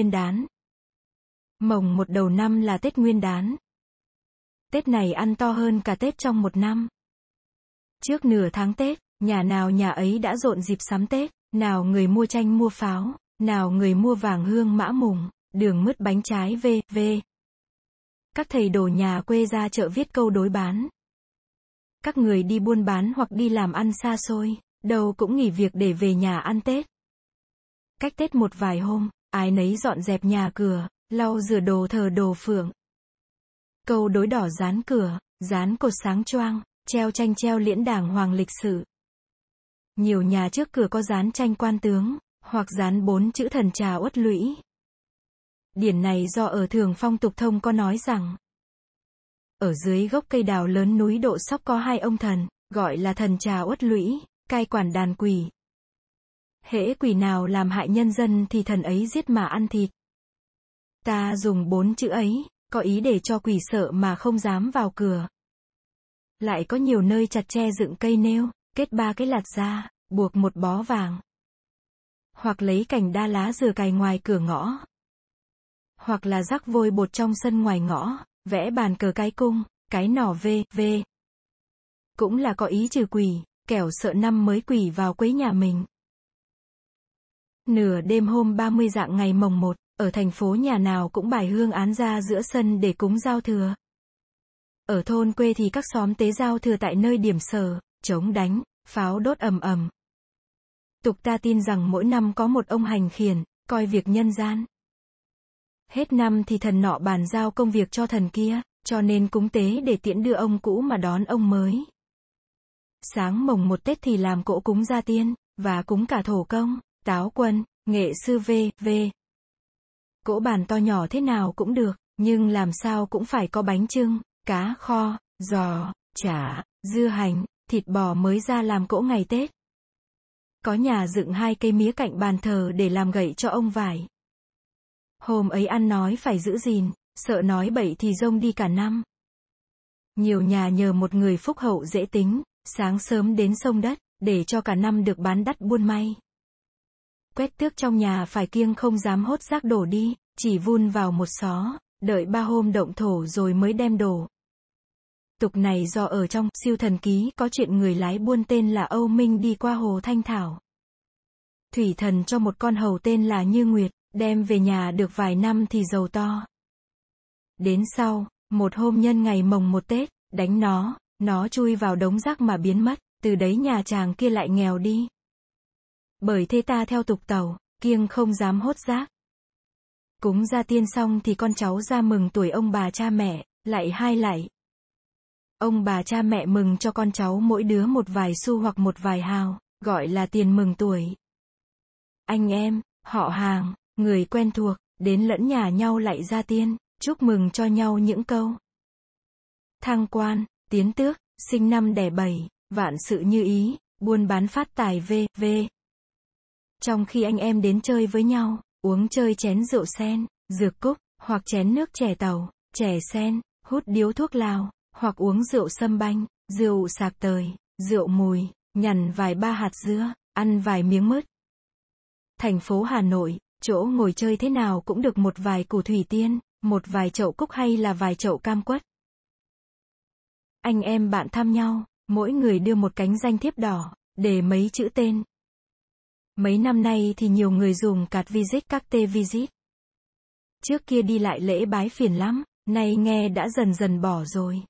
Nguyên đán. Mồng một đầu năm là Tết Nguyên đán. Tết này ăn to hơn cả Tết trong một năm. Trước nửa tháng Tết, nhà nào nhà ấy đã rộn dịp sắm Tết, nào người mua tranh mua pháo, nào người mua vàng hương mã mùng, đường mứt bánh trái v, v. Các thầy đồ nhà quê ra chợ viết câu đối bán. Các người đi buôn bán hoặc đi làm ăn xa xôi, đâu cũng nghỉ việc để về nhà ăn Tết. Cách Tết một vài hôm, ai nấy dọn dẹp nhà cửa, lau rửa đồ thờ đồ phượng. Câu đối đỏ dán cửa, dán cột sáng choang, treo tranh treo liễn đảng hoàng lịch sử. Nhiều nhà trước cửa có dán tranh quan tướng, hoặc dán bốn chữ thần trà uất lũy. Điển này do ở thường phong tục thông có nói rằng, ở dưới gốc cây đào lớn núi độ sóc có hai ông thần, gọi là thần trà uất lũy, cai quản đàn quỷ. Hễ quỷ nào làm hại nhân dân thì thần ấy giết mà ăn thịt. Ta dùng bốn chữ ấy, có ý để cho quỷ sợ mà không dám vào cửa. Lại có nhiều nơi chặt tre dựng cây nêu, kết ba cái lạt ra, buộc một bó vàng. Hoặc lấy cành đa lá dừa cài ngoài cửa ngõ. Hoặc là rắc vôi bột trong sân ngoài ngõ, vẽ bàn cờ cái cung, cái nỏ v, v. Cũng là có ý trừ quỷ, kẻo sợ năm mới quỷ vào quấy nhà mình. Nửa đêm hôm 30 dạng ngày mồng 1, ở thành phố nhà nào cũng bài hương án ra giữa sân để cúng giao thừa. Ở thôn quê thì các xóm tế giao thừa tại nơi điểm sở, chống đánh, pháo đốt ầm ầm. Tục ta tin rằng mỗi năm có một ông hành khiển, coi việc nhân gian. Hết năm thì thần nọ bàn giao công việc cho thần kia, cho nên cúng tế để tiễn đưa ông cũ mà đón ông mới. Sáng mồng một Tết thì làm cỗ cúng gia tiên, và cúng cả thổ công, táo quân, nghệ sư v, v. Cỗ bàn to nhỏ thế nào cũng được, nhưng làm sao cũng phải có bánh trưng, cá kho, giò, chả, dưa hành, thịt bò mới ra làm cỗ ngày Tết. Có nhà dựng hai cây mía cạnh bàn thờ để làm gậy cho ông vải. Hôm ấy ăn nói phải giữ gìn, sợ nói bậy thì rông đi cả năm. Nhiều nhà nhờ một người phúc hậu dễ tính, sáng sớm đến sông đất, để cho cả năm được bán đắt buôn may. Quét tước trong nhà phải kiêng không dám hốt rác đổ đi, chỉ vun vào một xó, đợi ba hôm động thổ rồi mới đem đổ. Tục này do ở trong siêu thần ký có chuyện người lái buôn tên là Âu Minh đi qua hồ Thanh Thảo. Thủy thần cho một con hầu tên là Như Nguyệt, đem về nhà được vài năm thì giàu to. Đến sau, một hôm nhân ngày mồng một Tết, đánh nó, nó chui vào đống rác mà biến mất, từ đấy nhà chàng kia lại nghèo đi. Bởi thế ta theo tục tàu, kiêng không dám hốt rác. Cúng ra tiên xong thì con cháu ra mừng tuổi ông bà cha mẹ, lại hai lại. Ông bà cha mẹ mừng cho con cháu mỗi đứa một vài xu hoặc một vài hào, gọi là tiền mừng tuổi. Anh em, họ hàng, người quen thuộc, đến lẫn nhà nhau lại ra tiên, chúc mừng cho nhau những câu. Thăng quan, tiến tước, sinh năm đẻ bảy, vạn sự như ý, buôn bán phát tài v, v. Trong khi anh em đến chơi với nhau, uống chơi chén rượu sen, dược cúc, hoặc chén nước chè tàu, chè sen, hút điếu thuốc lào, hoặc uống rượu sâm banh, rượu sạc tời, rượu mùi, nhằn vài ba hạt dưa, ăn vài miếng mứt. Thành phố Hà Nội, chỗ ngồi chơi thế nào cũng được một vài củ thủy tiên, một vài chậu cúc hay là vài chậu cam quất. Anh em bạn thăm nhau, mỗi người đưa một cánh danh thiếp đỏ, để mấy chữ tên. Mấy năm nay thì nhiều người dùng card visit các tê visit. Trước kia đi lại lễ bái phiền lắm, nay nghe đã dần dần bỏ rồi.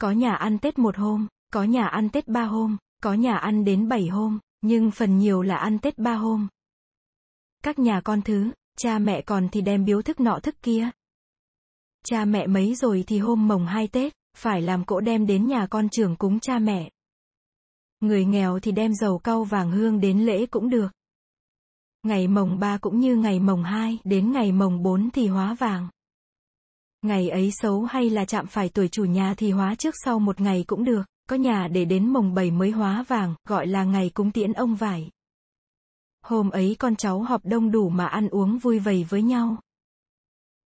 Có nhà ăn Tết một hôm, có nhà ăn Tết ba hôm, có nhà ăn đến bảy hôm, nhưng phần nhiều là ăn Tết ba hôm. Các nhà con thứ, cha mẹ còn thì đem biếu thức nọ thức kia. Cha mẹ mấy rồi thì hôm mồng hai Tết, phải làm cỗ đem đến nhà con trưởng cúng cha mẹ. Người nghèo thì đem dầu cau vàng hương đến lễ cũng được. Ngày mồng 3 cũng như ngày mồng 2, đến ngày mồng 4 thì hóa vàng. Ngày ấy xấu hay là chạm phải tuổi chủ nhà thì hóa trước sau một ngày cũng được, có nhà để đến mồng 7 mới hóa vàng, gọi là ngày cúng tiễn ông vải. Hôm ấy con cháu họp đông đủ mà ăn uống vui vầy với nhau.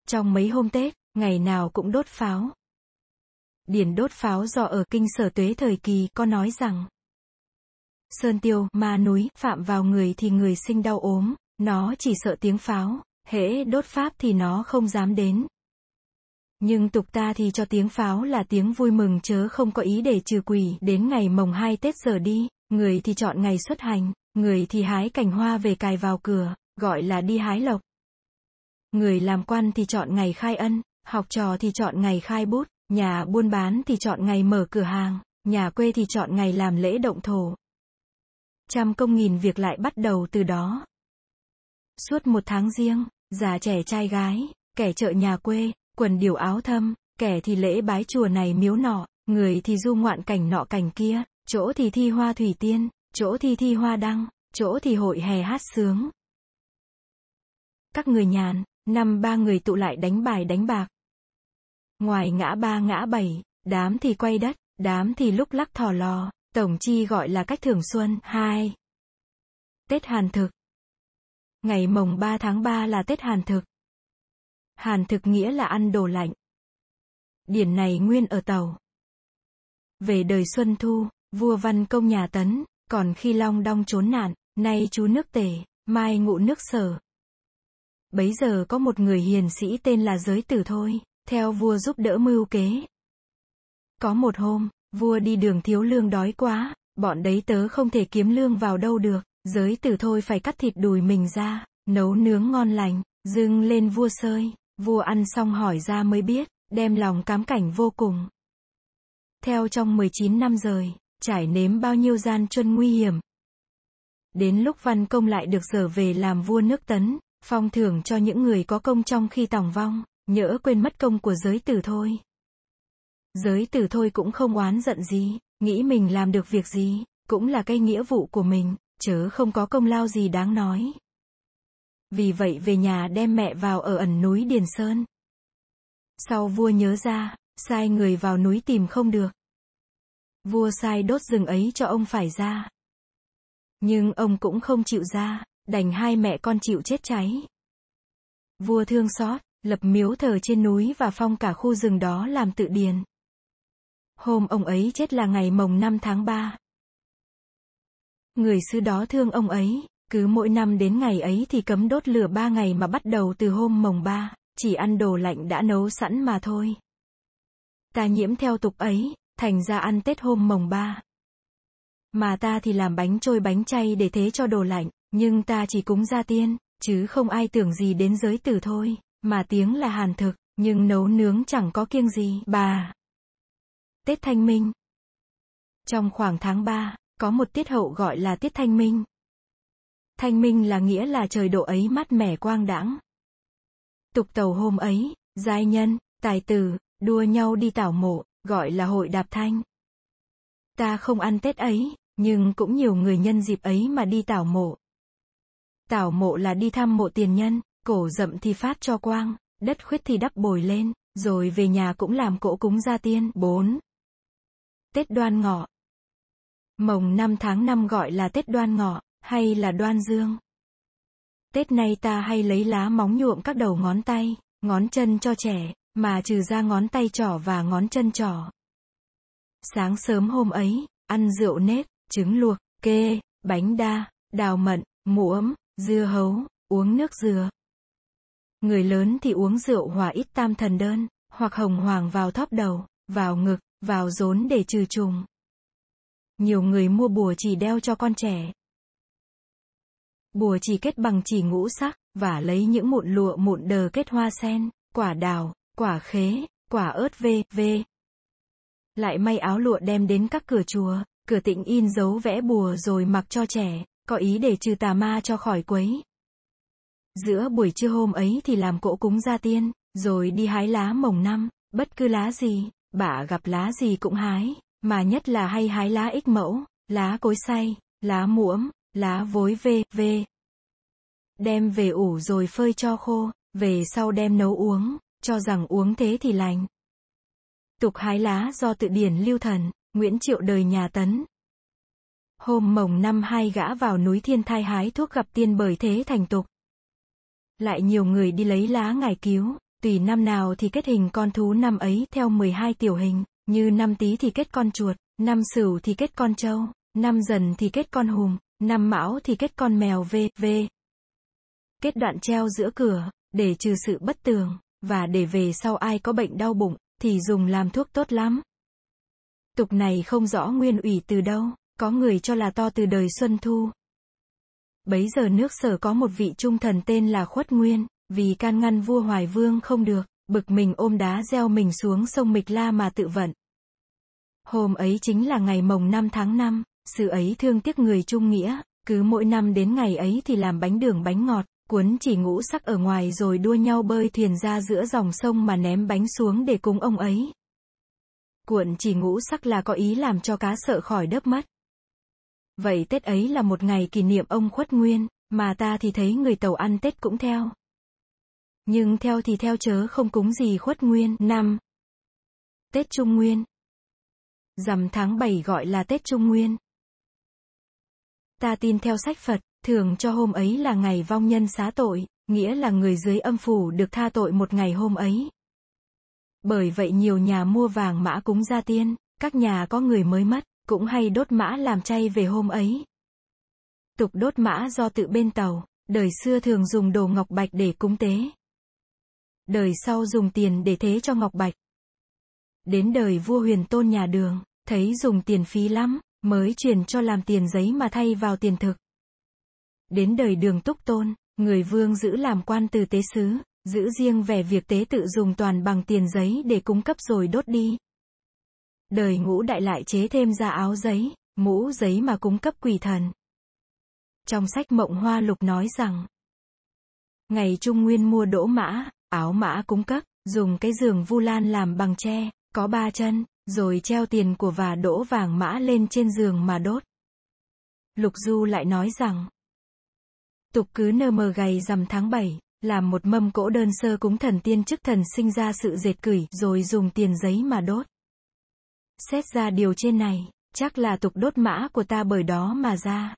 Trong mấy hôm Tết, ngày nào cũng đốt pháo. Điển đốt pháo do ở kinh sở tuế thời kỳ có nói rằng Sơn tiêu, ma núi, phạm vào người thì người sinh đau ốm, nó chỉ sợ tiếng pháo, hễ đốt pháp thì nó không dám đến. Nhưng tục ta thì cho tiếng pháo là tiếng vui mừng chớ không có ý để trừ quỷ, đến ngày mồng hai Tết giờ đi, người thì chọn ngày xuất hành, người thì hái cành hoa về cài vào cửa, gọi là đi hái lộc. Người làm quan thì chọn ngày khai ân, học trò thì chọn ngày khai bút, nhà buôn bán thì chọn ngày mở cửa hàng, nhà quê thì chọn ngày làm lễ động thổ. Trăm công nghìn việc lại bắt đầu từ đó. Suốt một tháng riêng, già trẻ trai gái, kẻ chợ nhà quê, quần điều áo thâm, kẻ thì lễ bái chùa này miếu nọ, người thì du ngoạn cảnh nọ cảnh kia, chỗ thì thi hoa thủy tiên, chỗ thì thi hoa đăng, chỗ thì hội hè hát sướng. Các người nhàn, năm ba người tụ lại đánh bài đánh bạc. Ngoài ngã ba ngã bảy, đám thì quay đất, đám thì lúc lắc thò lò, tổng chi gọi là cách thưởng xuân, hai. Tết Hàn thực. Ngày mồng 3 tháng 3 là Tết Hàn thực. Hàn thực nghĩa là ăn đồ lạnh. Điển này nguyên ở tàu. Về đời Xuân Thu, vua văn công nhà Tấn, còn khi Long Đong trốn nạn, nay chú nước tề, mai ngụ nước sở. Bấy giờ có một người hiền sĩ tên là Giới Tử thôi, theo vua giúp đỡ mưu kế. Có một hôm, vua đi đường thiếu lương đói quá, bọn đấy tớ không thể kiếm lương vào đâu được, giới tử thôi phải cắt thịt đùi mình ra, nấu nướng ngon lành, dưng lên vua sơi. Vua ăn xong hỏi ra mới biết, đem lòng cám cảnh vô cùng. Theo trong 19 năm rời, trải nếm bao nhiêu gian truân nguy hiểm. Đến lúc văn công lại được trở về làm vua nước tấn, phong thưởng cho những người có công trong khi tòng vong, nhỡ quên mất công của giới tử thôi. Giới tử thôi cũng không oán giận gì, nghĩ mình làm được việc gì, cũng là cái nghĩa vụ của mình, chớ không có công lao gì đáng nói vì vậy về nhà đem mẹ vào ở ẩn núi Điền Sơn. Sau vua nhớ ra, sai người vào núi tìm không được. Vua sai đốt rừng ấy cho ông phải ra. Nhưng ông cũng không chịu ra, đành hai mẹ con chịu chết cháy. Vua thương xót, lập miếu thờ trên núi và phong cả khu rừng đó làm tự điền. Hôm ông ấy chết là ngày mồng 5 tháng 3. Người xứ đó thương ông ấy, cứ mỗi năm đến ngày ấy thì cấm đốt lửa ba ngày mà bắt đầu từ hôm mồng ba, chỉ ăn đồ lạnh đã nấu sẵn mà thôi. Ta nhiễm theo tục ấy, thành ra ăn Tết hôm mồng ba. Mà ta thì làm bánh trôi bánh chay để thế cho đồ lạnh, nhưng ta chỉ cúng gia tiên, chứ không ai tưởng gì đến giới tử thôi, mà tiếng là hàn thực, nhưng nấu nướng chẳng có kiêng gì, bà. Tết Thanh Minh Trong khoảng tháng 3, có một tiết hậu gọi là tiết Thanh Minh. Thanh minh là nghĩa là trời độ ấy mát mẻ quang đãng. Tục tàu hôm ấy, giai nhân, tài tử, đua nhau đi tảo mộ, gọi là hội đạp thanh. Ta không ăn Tết ấy, nhưng cũng nhiều người nhân dịp ấy mà đi tảo mộ. Tảo mộ là đi thăm mộ tiền nhân, cổ rậm thì phát cho quang, đất khuyết thì đắp bồi lên, rồi về nhà cũng làm cỗ cúng gia tiên. 4. Tết đoan ngọ Mồng 5 tháng 5 gọi là Tết đoan ngọ hay là đoan dương. Tết nay ta hay lấy lá móng nhuộm các đầu ngón tay, ngón chân cho trẻ, mà trừ ra ngón tay trỏ và ngón chân trỏ. Sáng sớm hôm ấy, ăn rượu nếp, trứng luộc, kê, bánh đa, đào mận, muỗng, dưa hấu, uống nước dừa. Người lớn thì uống rượu hòa ít tam thần đơn, hoặc hồng hoàng vào thóp đầu, vào ngực, vào rốn để trừ trùng. Nhiều người mua bùa chỉ đeo cho con trẻ, Bùa chỉ kết bằng chỉ ngũ sắc, và lấy những mụn lụa mụn đờ kết hoa sen, quả đào, quả khế, quả ớt v, v. Lại may áo lụa đem đến các cửa chùa, cửa tịnh in dấu vẽ bùa rồi mặc cho trẻ, có ý để trừ tà ma cho khỏi quấy. Giữa buổi trưa hôm ấy thì làm cỗ cúng gia tiên, rồi đi hái lá mồng năm, bất cứ lá gì, bà gặp lá gì cũng hái, mà nhất là hay hái lá ích mẫu, lá cối xay, lá muỗm, lá vối v, v. Đem về ủ rồi phơi cho khô, về sau đem nấu uống, cho rằng uống thế thì lành. Tục hái lá do tự điển lưu thần, Nguyễn Triệu đời nhà Tấn. Hôm mồng năm hai gã vào núi thiên thai hái thuốc gặp tiên bởi thế thành tục. Lại nhiều người đi lấy lá ngải cứu, tùy năm nào thì kết hình con thú năm ấy theo 12 tiểu hình, như năm tý thì kết con chuột, năm sửu thì kết con trâu, năm dần thì kết con hùm, năm mão thì kết con mèo v, v. kết đoạn treo giữa cửa, để trừ sự bất tường, và để về sau ai có bệnh đau bụng, thì dùng làm thuốc tốt lắm. Tục này không rõ nguyên ủy từ đâu, có người cho là to từ đời Xuân Thu. Bấy giờ nước sở có một vị trung thần tên là Khuất Nguyên, vì can ngăn vua Hoài Vương không được, bực mình ôm đá gieo mình xuống sông Mịch La mà tự vận. Hôm ấy chính là ngày mồng 5 tháng 5, sự ấy thương tiếc người trung nghĩa, cứ mỗi năm đến ngày ấy thì làm bánh đường bánh ngọt, cuốn chỉ ngũ sắc ở ngoài rồi đua nhau bơi thuyền ra giữa dòng sông mà ném bánh xuống để cúng ông ấy. Cuộn chỉ ngũ sắc là có ý làm cho cá sợ khỏi đớp mất. Vậy Tết ấy là một ngày kỷ niệm ông khuất nguyên, mà ta thì thấy người tàu ăn Tết cũng theo. Nhưng theo thì theo chớ không cúng gì khuất nguyên. năm Tết Trung Nguyên. Rằm tháng 7 gọi là Tết Trung Nguyên. Ta tin theo sách Phật, thường cho hôm ấy là ngày vong nhân xá tội, nghĩa là người dưới âm phủ được tha tội một ngày hôm ấy. Bởi vậy nhiều nhà mua vàng mã cúng gia tiên, các nhà có người mới mất, cũng hay đốt mã làm chay về hôm ấy. Tục đốt mã do tự bên tàu, đời xưa thường dùng đồ ngọc bạch để cúng tế. Đời sau dùng tiền để thế cho ngọc bạch. Đến đời vua huyền tôn nhà đường, thấy dùng tiền phí lắm, mới truyền cho làm tiền giấy mà thay vào tiền thực. Đến đời đường túc tôn, người vương giữ làm quan từ tế sứ, giữ riêng về việc tế tự dùng toàn bằng tiền giấy để cung cấp rồi đốt đi. Đời ngũ đại lại chế thêm ra áo giấy, mũ giấy mà cung cấp quỷ thần. Trong sách Mộng Hoa Lục nói rằng, ngày Trung Nguyên mua đỗ mã, áo mã cung cấp, dùng cái giường vu lan làm bằng tre, có ba chân, rồi treo tiền của và đỗ vàng mã lên trên giường mà đốt. Lục Du lại nói rằng, tục cứ nơ mờ gầy rằm tháng 7, làm một mâm cỗ đơn sơ cúng thần tiên chức thần sinh ra sự dệt cửi, rồi dùng tiền giấy mà đốt. Xét ra điều trên này, chắc là tục đốt mã của ta bởi đó mà ra.